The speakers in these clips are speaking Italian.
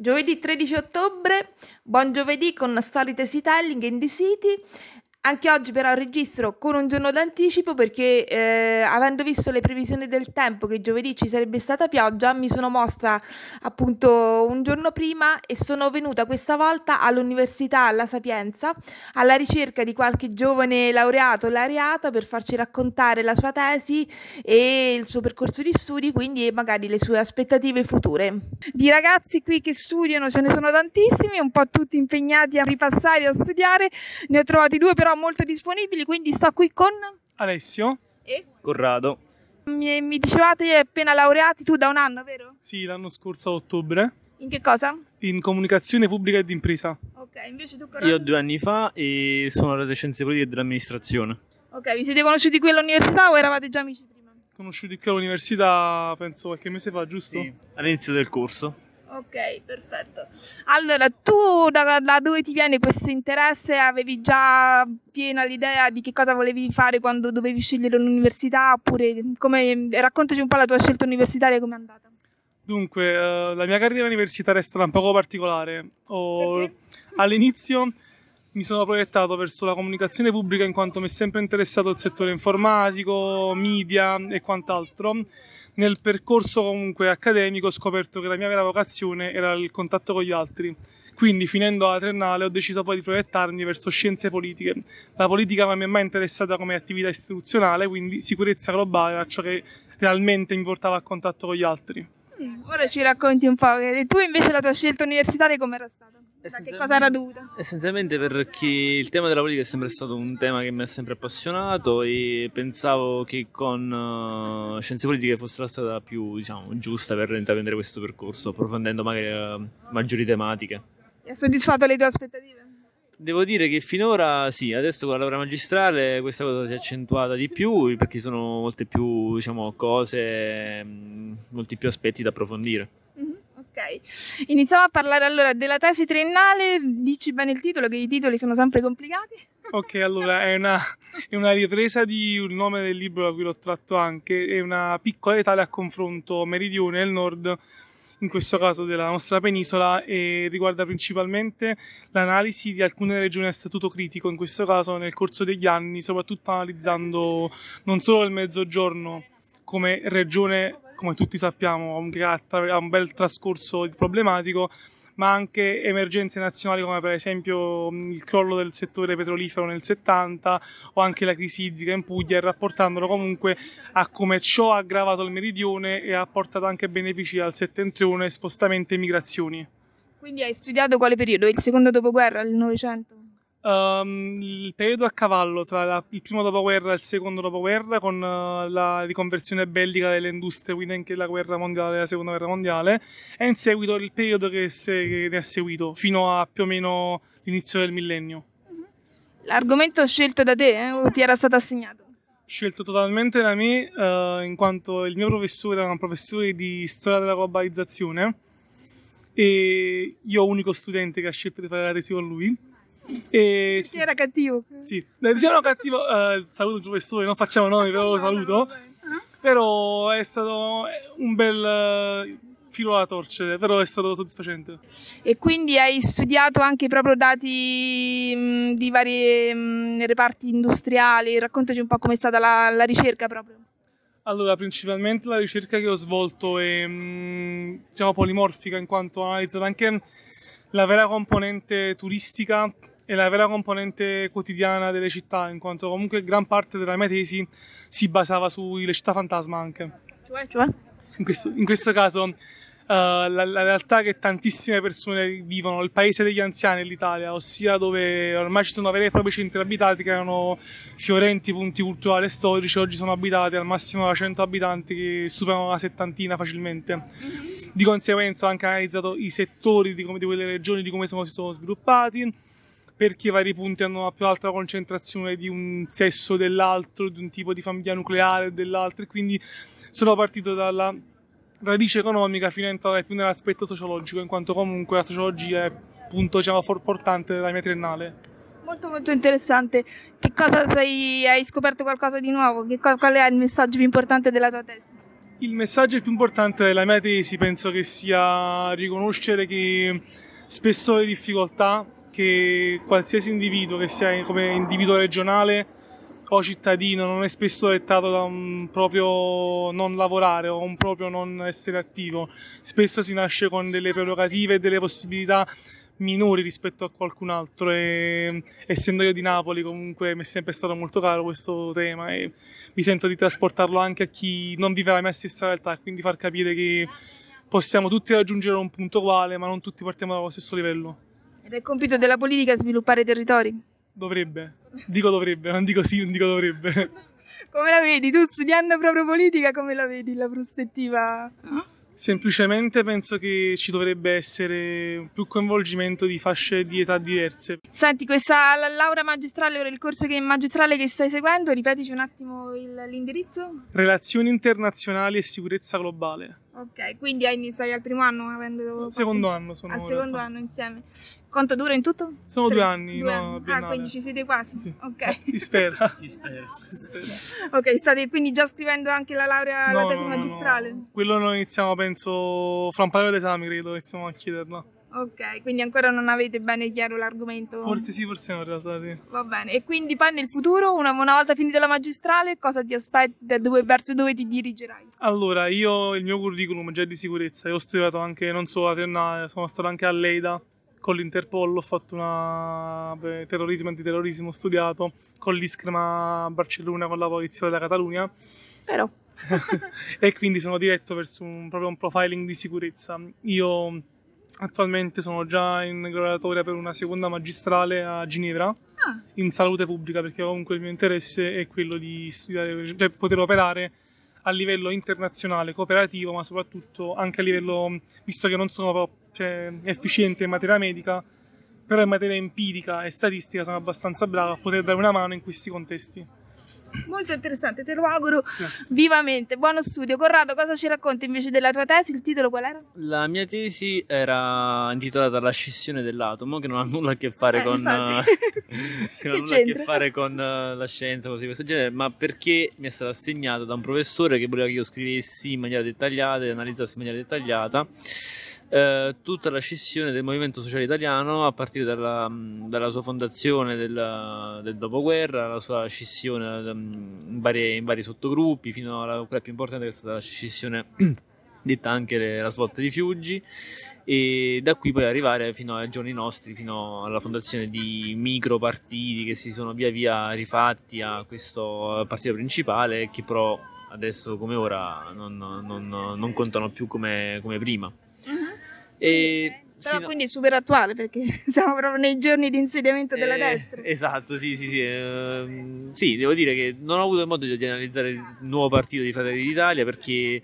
Giovedì 13 ottobre, buon giovedì con Storytelling Telling in the City. Anche oggi però registro con un giorno d'anticipo perché eh, avendo visto le previsioni del tempo che giovedì ci sarebbe stata pioggia, mi sono mossa appunto un giorno prima e sono venuta questa volta all'Università alla Sapienza alla ricerca di qualche giovane laureato o laureata per farci raccontare la sua tesi e il suo percorso di studi, quindi magari le sue aspettative future. Di ragazzi qui che studiano ce ne sono tantissimi, un po' tutti impegnati a ripassare a studiare, ne ho trovati due però molto disponibili, quindi sto qui con Alessio e Corrado. mi, mi dicevate appena laureati tu da un anno, vero? Sì, l'anno scorso a ottobre In che cosa? in comunicazione pubblica ed impresa. Ok, invece tu Corrado? Io due anni fa e sono alle scienze politiche dell'amministrazione. Ok, vi siete conosciuti qui all'università o eravate già amici prima? Conosciuti qui all'università, penso qualche mese fa, giusto? Sì, all'inizio del corso. Ok, perfetto. Allora, tu da, da dove ti viene questo interesse? Avevi già piena l'idea di che cosa volevi fare quando dovevi scegliere l'università? Oppure come, raccontaci un po' la tua scelta universitaria, come è andata? Dunque, eh, la mia carriera universitaria è stata un poco particolare. Perché? all'inizio mi sono proiettato verso la comunicazione pubblica in quanto mi è sempre interessato il settore informatico, media e quant'altro. Nel percorso comunque accademico ho scoperto che la mia vera vocazione era il contatto con gli altri. Quindi, finendo la triennale, ho deciso poi di proiettarmi verso scienze politiche. La politica non mi è mai interessata come attività istituzionale, quindi sicurezza globale era ciò che realmente mi portava a contatto con gli altri. Ora ci racconti un po'. E tu invece la tua scelta universitaria com'era stata? Da che cosa era dovuta? Essenzialmente perché il tema della politica è sempre stato un tema che mi ha sempre appassionato e pensavo che con eh, scienze politiche fosse la strada più diciamo, giusta per intraprendere questo percorso, approfondendo magari eh, maggiori tematiche. Ti ha soddisfatto le tue aspettative? Devo dire che finora sì, adesso con la laurea magistrale questa cosa si è accentuata di più perché sono molte più diciamo, cose, mh, molti più aspetti da approfondire. Ok, iniziamo a parlare allora della tesi triennale. Dici bene il titolo, che i titoli sono sempre complicati. Ok, allora è una, è una ripresa di un nome del libro da cui l'ho tratto anche, è una piccola Italia a confronto meridione e nord, in questo caso della nostra penisola, e riguarda principalmente l'analisi di alcune regioni a statuto critico, in questo caso nel corso degli anni, soprattutto analizzando non solo il mezzogiorno come regione, come tutti sappiamo, ha ha un bel trascorso problematico, ma anche emergenze nazionali come per esempio mh, il crollo del settore petrolifero nel 70 o anche la crisi idrica in Puglia e rapportandolo comunque a come ciò ha aggravato il meridione e ha portato anche benefici al settentrione, spostamenti e migrazioni. Quindi hai studiato quale periodo? Il secondo dopoguerra, il Novecento? Ehm, il periodo a cavallo tra la- il primo dopoguerra e il secondo dopoguerra con eh, la riconversione bellica delle industrie, quindi anche la guerra mondiale e la seconda guerra mondiale, e in seguito il periodo che, se- che ne ha seguito, fino a più o meno l'inizio del millennio. L'argomento scelto da te eh, o ti era stato assegnato? Scelto totalmente da me, eh, in quanto il mio professore era un professore di storia della globalizzazione e io unico studente che ha scelto di fare la tesi con lui. E Sì, era cattivo. Sì, Eh, diciamo cattivo, eh, saluto il professore, non facciamo nomi, però lo saluto. Però è stato un bel eh, filo alla torcere, però è stato soddisfacente. E quindi hai studiato anche proprio dati mh, di vari mh, reparti industriali. Raccontaci un po' com'è stata la, la ricerca proprio. Allora, principalmente la ricerca che ho svolto è mh, diciamo polimorfica in quanto ho analizzato anche la vera componente turistica e la vera componente quotidiana delle città, in quanto comunque gran parte della mia tesi si basava sulle città fantasma anche. Cioè, cioè? in questo, in questo caso eh, la, la realtà che tantissime persone vivono, il paese degli anziani l'Italia, ossia dove ormai ci sono veri e propri centri abitati che erano fiorenti punti culturali e storici, oggi sono abitati al massimo da 100 abitanti che superano la settantina facilmente. Di conseguenza ho anche analizzato i settori di, come, di quelle regioni, di come sono, si sono sviluppati, perché i vari punti hanno una più alta concentrazione di un sesso dell'altro, di un tipo di famiglia nucleare dell'altro, e quindi sono partito dalla radice economica fino a entrare più nell'aspetto sociologico, in quanto comunque la sociologia è punto diciamo, portante della mia triennale. Molto molto interessante. Che cosa sei, hai scoperto qualcosa di nuovo? Che qual è il messaggio più importante della tua tesi? Il messaggio più importante della mia tesi penso che sia riconoscere che spesso le difficoltà che qualsiasi individuo, che sia come individuo regionale o cittadino, non è spesso dettato da un proprio non lavorare o un proprio non essere attivo. Spesso si nasce con delle prerogative e delle possibilità minori rispetto a qualcun altro e essendo io di Napoli comunque mi è sempre stato molto caro questo tema e mi sento di trasportarlo anche a chi non vive la mia stessa realtà quindi far capire che possiamo tutti raggiungere un punto uguale ma non tutti partiamo dallo stesso livello. Ed è compito della politica sviluppare i territori? Dovrebbe, dico dovrebbe, non dico sì, non dico dovrebbe. come la vedi? Tu studiando proprio politica come la vedi la prospettiva? Semplicemente penso che ci dovrebbe essere più coinvolgimento di fasce di età diverse. Senti, questa laurea magistrale, ora il corso che magistrale che stai seguendo, ripetici un attimo il, l'indirizzo? Relazioni internazionali e sicurezza globale. Ok, quindi stai al primo anno avendo... Secondo anno sono. Al secondo anno insieme. Quanto dura in tutto? Sono Tre, due anni, due no, anni. Ah, quindi ci siete quasi? Sì. Ok. Si spera. si spera. Si spera. ok, state quindi già scrivendo anche la laurea, no, la tesi no, magistrale? No. Quello lo iniziamo, penso, fra un paio di esami, credo, iniziamo a chiederlo. Ok, quindi ancora non avete bene chiaro l'argomento? Forse sì, forse no, in realtà sì. Va bene, e quindi poi nel futuro, una, una volta finita la magistrale, cosa ti aspetti, dove, verso dove ti dirigerai? Allora, io, il mio curriculum già è di sicurezza, io ho studiato anche, non solo a triennale, sono stato anche a Leida, con l'Interpol ho fatto una beh, terrorismo e antiterrorismo ho studiato con l'Iscrema a Barcellona con la polizia della Catalunya. Però. E quindi sono diretto verso un, proprio un profiling di sicurezza. Io attualmente sono già in graduatoria per una seconda magistrale a Ginevra ah. in salute pubblica perché comunque il mio interesse è quello di studiare cioè poter operare a livello internazionale, cooperativo, ma soprattutto anche a livello, visto che non sono cioè, efficiente in materia medica, però in materia empirica e statistica sono abbastanza bravo a poter dare una mano in questi contesti. Molto interessante, te lo auguro Grazie. vivamente. Buono studio. Corrado, cosa ci racconti invece della tua tesi? Il titolo qual era? La mia tesi era intitolata La scissione dell'atomo, che non ha nulla a che fare Eh, con infatti. che non ha Che nulla a che fare con eh, la scienza, cose di questo genere, ma perché mi è stato assegnato da un professore che voleva che io scrivessi in maniera dettagliata e analizzassi in maniera dettagliata eh, tutta la scissione del movimento sociale italiano a partire dalla, dalla sua fondazione del, del dopoguerra, la sua scissione mh, in, varie- in vari sottogruppi, fino alla quella più importante che è stata la scissione detta anche la svolta di Fiuggi e da qui poi arrivare fino ai giorni nostri, fino alla fondazione di micro partiti che si sono via via rifatti a questo partito principale che però adesso come ora non, non- non contano più come, come prima. E Però sì, no- quindi super attuale perché siamo proprio nei giorni di insediamento della eh, destra. Esatto, sì, sì, sì. ehm, sì, devo dire che non ho avuto modo di, analizzare il nuovo partito di Fratelli d'Italia perché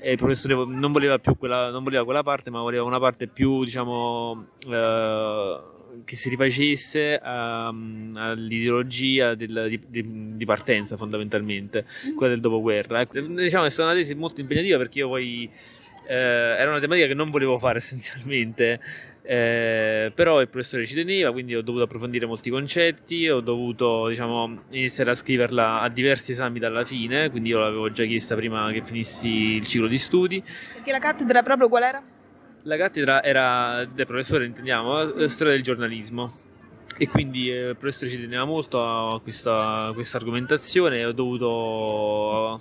eh, il professore non voleva più quella, non voleva quella parte, ma voleva una parte più, diciamo, eh, che si rifacesse ehm, all'ideologia del- di, di- di partenza fondamentalmente, quella del dopoguerra. Ecco, diciamo, è stata una tesi molto impegnativa perché io poi eh, era una tematica che non volevo fare essenzialmente, eh, però il professore ci teneva, quindi ho dovuto approfondire molti concetti, ho dovuto diciamo, iniziare a scriverla a diversi esami dalla fine, quindi io l'avevo già chiesta prima che finissi il ciclo di studi. Perché la cattedra proprio qual era? La cattedra era del professore, intendiamo, eh, storia del giornalismo. E quindi eh, il professore ci teneva molto a questa, questa argomentazione ho dovuto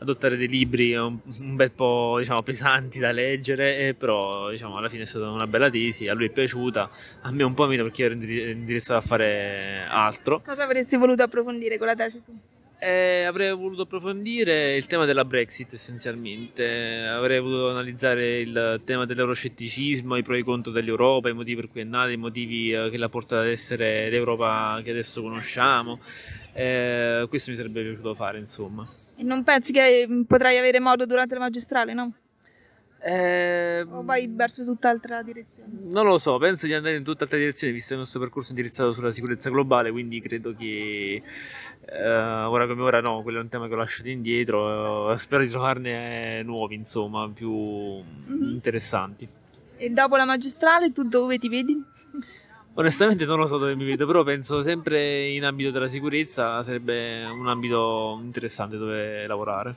adottare dei libri un, un bel po' diciamo, pesanti da leggere, e però diciamo, alla fine è stata una bella tesi, a lui è piaciuta, a me un po' meno perché ero indiri- indirizzato a fare altro. Cosa avresti voluto approfondire con la tesi tu? Eh, avrei voluto approfondire il tema della Brexit essenzialmente, avrei voluto analizzare il tema dell'euroscetticismo, i pro e i contro dell'Europa, i motivi per cui è nata, i motivi eh, che l'ha portata ad essere l'Europa che adesso conosciamo. Eh, questo mi sarebbe piaciuto fare, insomma. E non pensi che mm, potrai avere modo durante la magistrale, no? Eh, O vai verso tutt'altra direzione? Non lo so, penso di andare in tutt'altra direzione visto il nostro percorso indirizzato sulla sicurezza globale, quindi credo che eh, ora come ora no, quello è un tema che ho lasciato indietro, eh, spero di trovarne nuovi, insomma, più Mhm. interessanti. E dopo la magistrale tu dove ti vedi? Onestamente non lo so dove mi vedo, però penso sempre in ambito della sicurezza sarebbe un ambito interessante dove lavorare.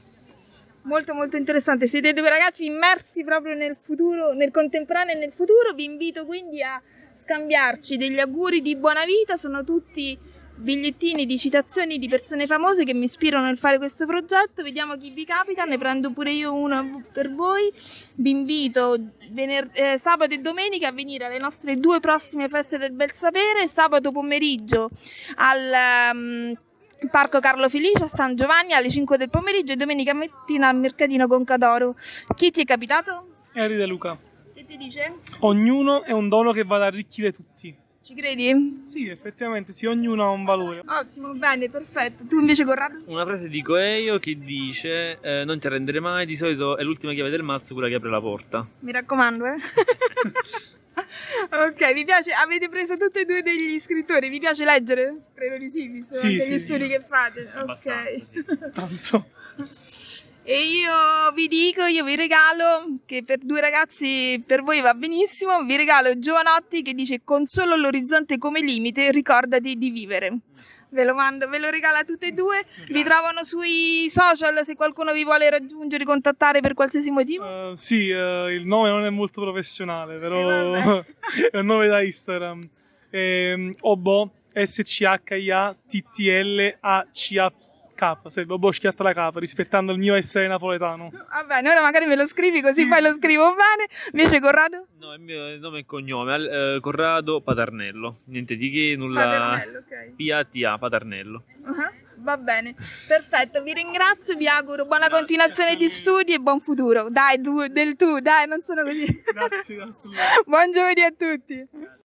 Molto molto interessante, siete due ragazzi immersi proprio nel futuro, nel contemporaneo e nel futuro, vi invito quindi a scambiarci degli auguri di buona vita, sono tutti bigliettini di citazioni di persone famose che mi ispirano nel fare questo progetto, vediamo chi vi capita, ne prendo pure io uno per voi, vi invito vener- eh, sabato e domenica a venire alle nostre due prossime feste del bel sapere, sabato pomeriggio al... Um, Parco Carlo Felice a San Giovanni alle 5 del pomeriggio e domenica mattina al mercatino Concadoro. Chi ti è capitato? Henry De Luca. Che ti dice? Ognuno è un dono che va ad arricchire tutti. Ci credi? Sì, effettivamente, sì, ognuno ha un valore. Ottimo, bene, perfetto. Tu invece, Corrado? Una frase di Coelho che dice: eh, Non ti arrendere mai, di solito è l'ultima chiave del mazzo quella che apre la porta. Mi raccomando, eh. ok, vi piace? Avete preso tutti e due degli scrittori? Vi piace leggere? Credo di sì, visto sì, sì, gli sì. studi che fate. Ok. sì. Tanto. E io vi dico, io vi regalo, che per due ragazzi per voi va benissimo, vi regalo Giovanotti che dice con solo l'orizzonte come limite ricordati di vivere. Ve lo mando, ve lo regalo a tutte e due. Vi trovano sui social se qualcuno vi vuole raggiungere, contattare per qualsiasi motivo. Uh, sì, uh, il nome non è molto professionale, Eh, però vabbè. è un nome da Instagram. Ehm, Obo, S-C-H-I-A-T-T-L-A-C-A-K. Serve Obo schiatta la capa, rispettando il mio essere napoletano. Va bene, ora magari me lo scrivi così poi lo scrivo bene. Invece Corrado? No, il mio nome e cognome, eh, Corrado Paternello. Niente di che, nulla. Paternello, ok. PATA Paternello. Ah, Va bene, perfetto, vi ringrazio, vi auguro buona Grazie, continuazione di grazie studi e buon futuro. Dai, tu, del tu, dai, non sono così. Grazie, grazie. buon giovedì a tutti.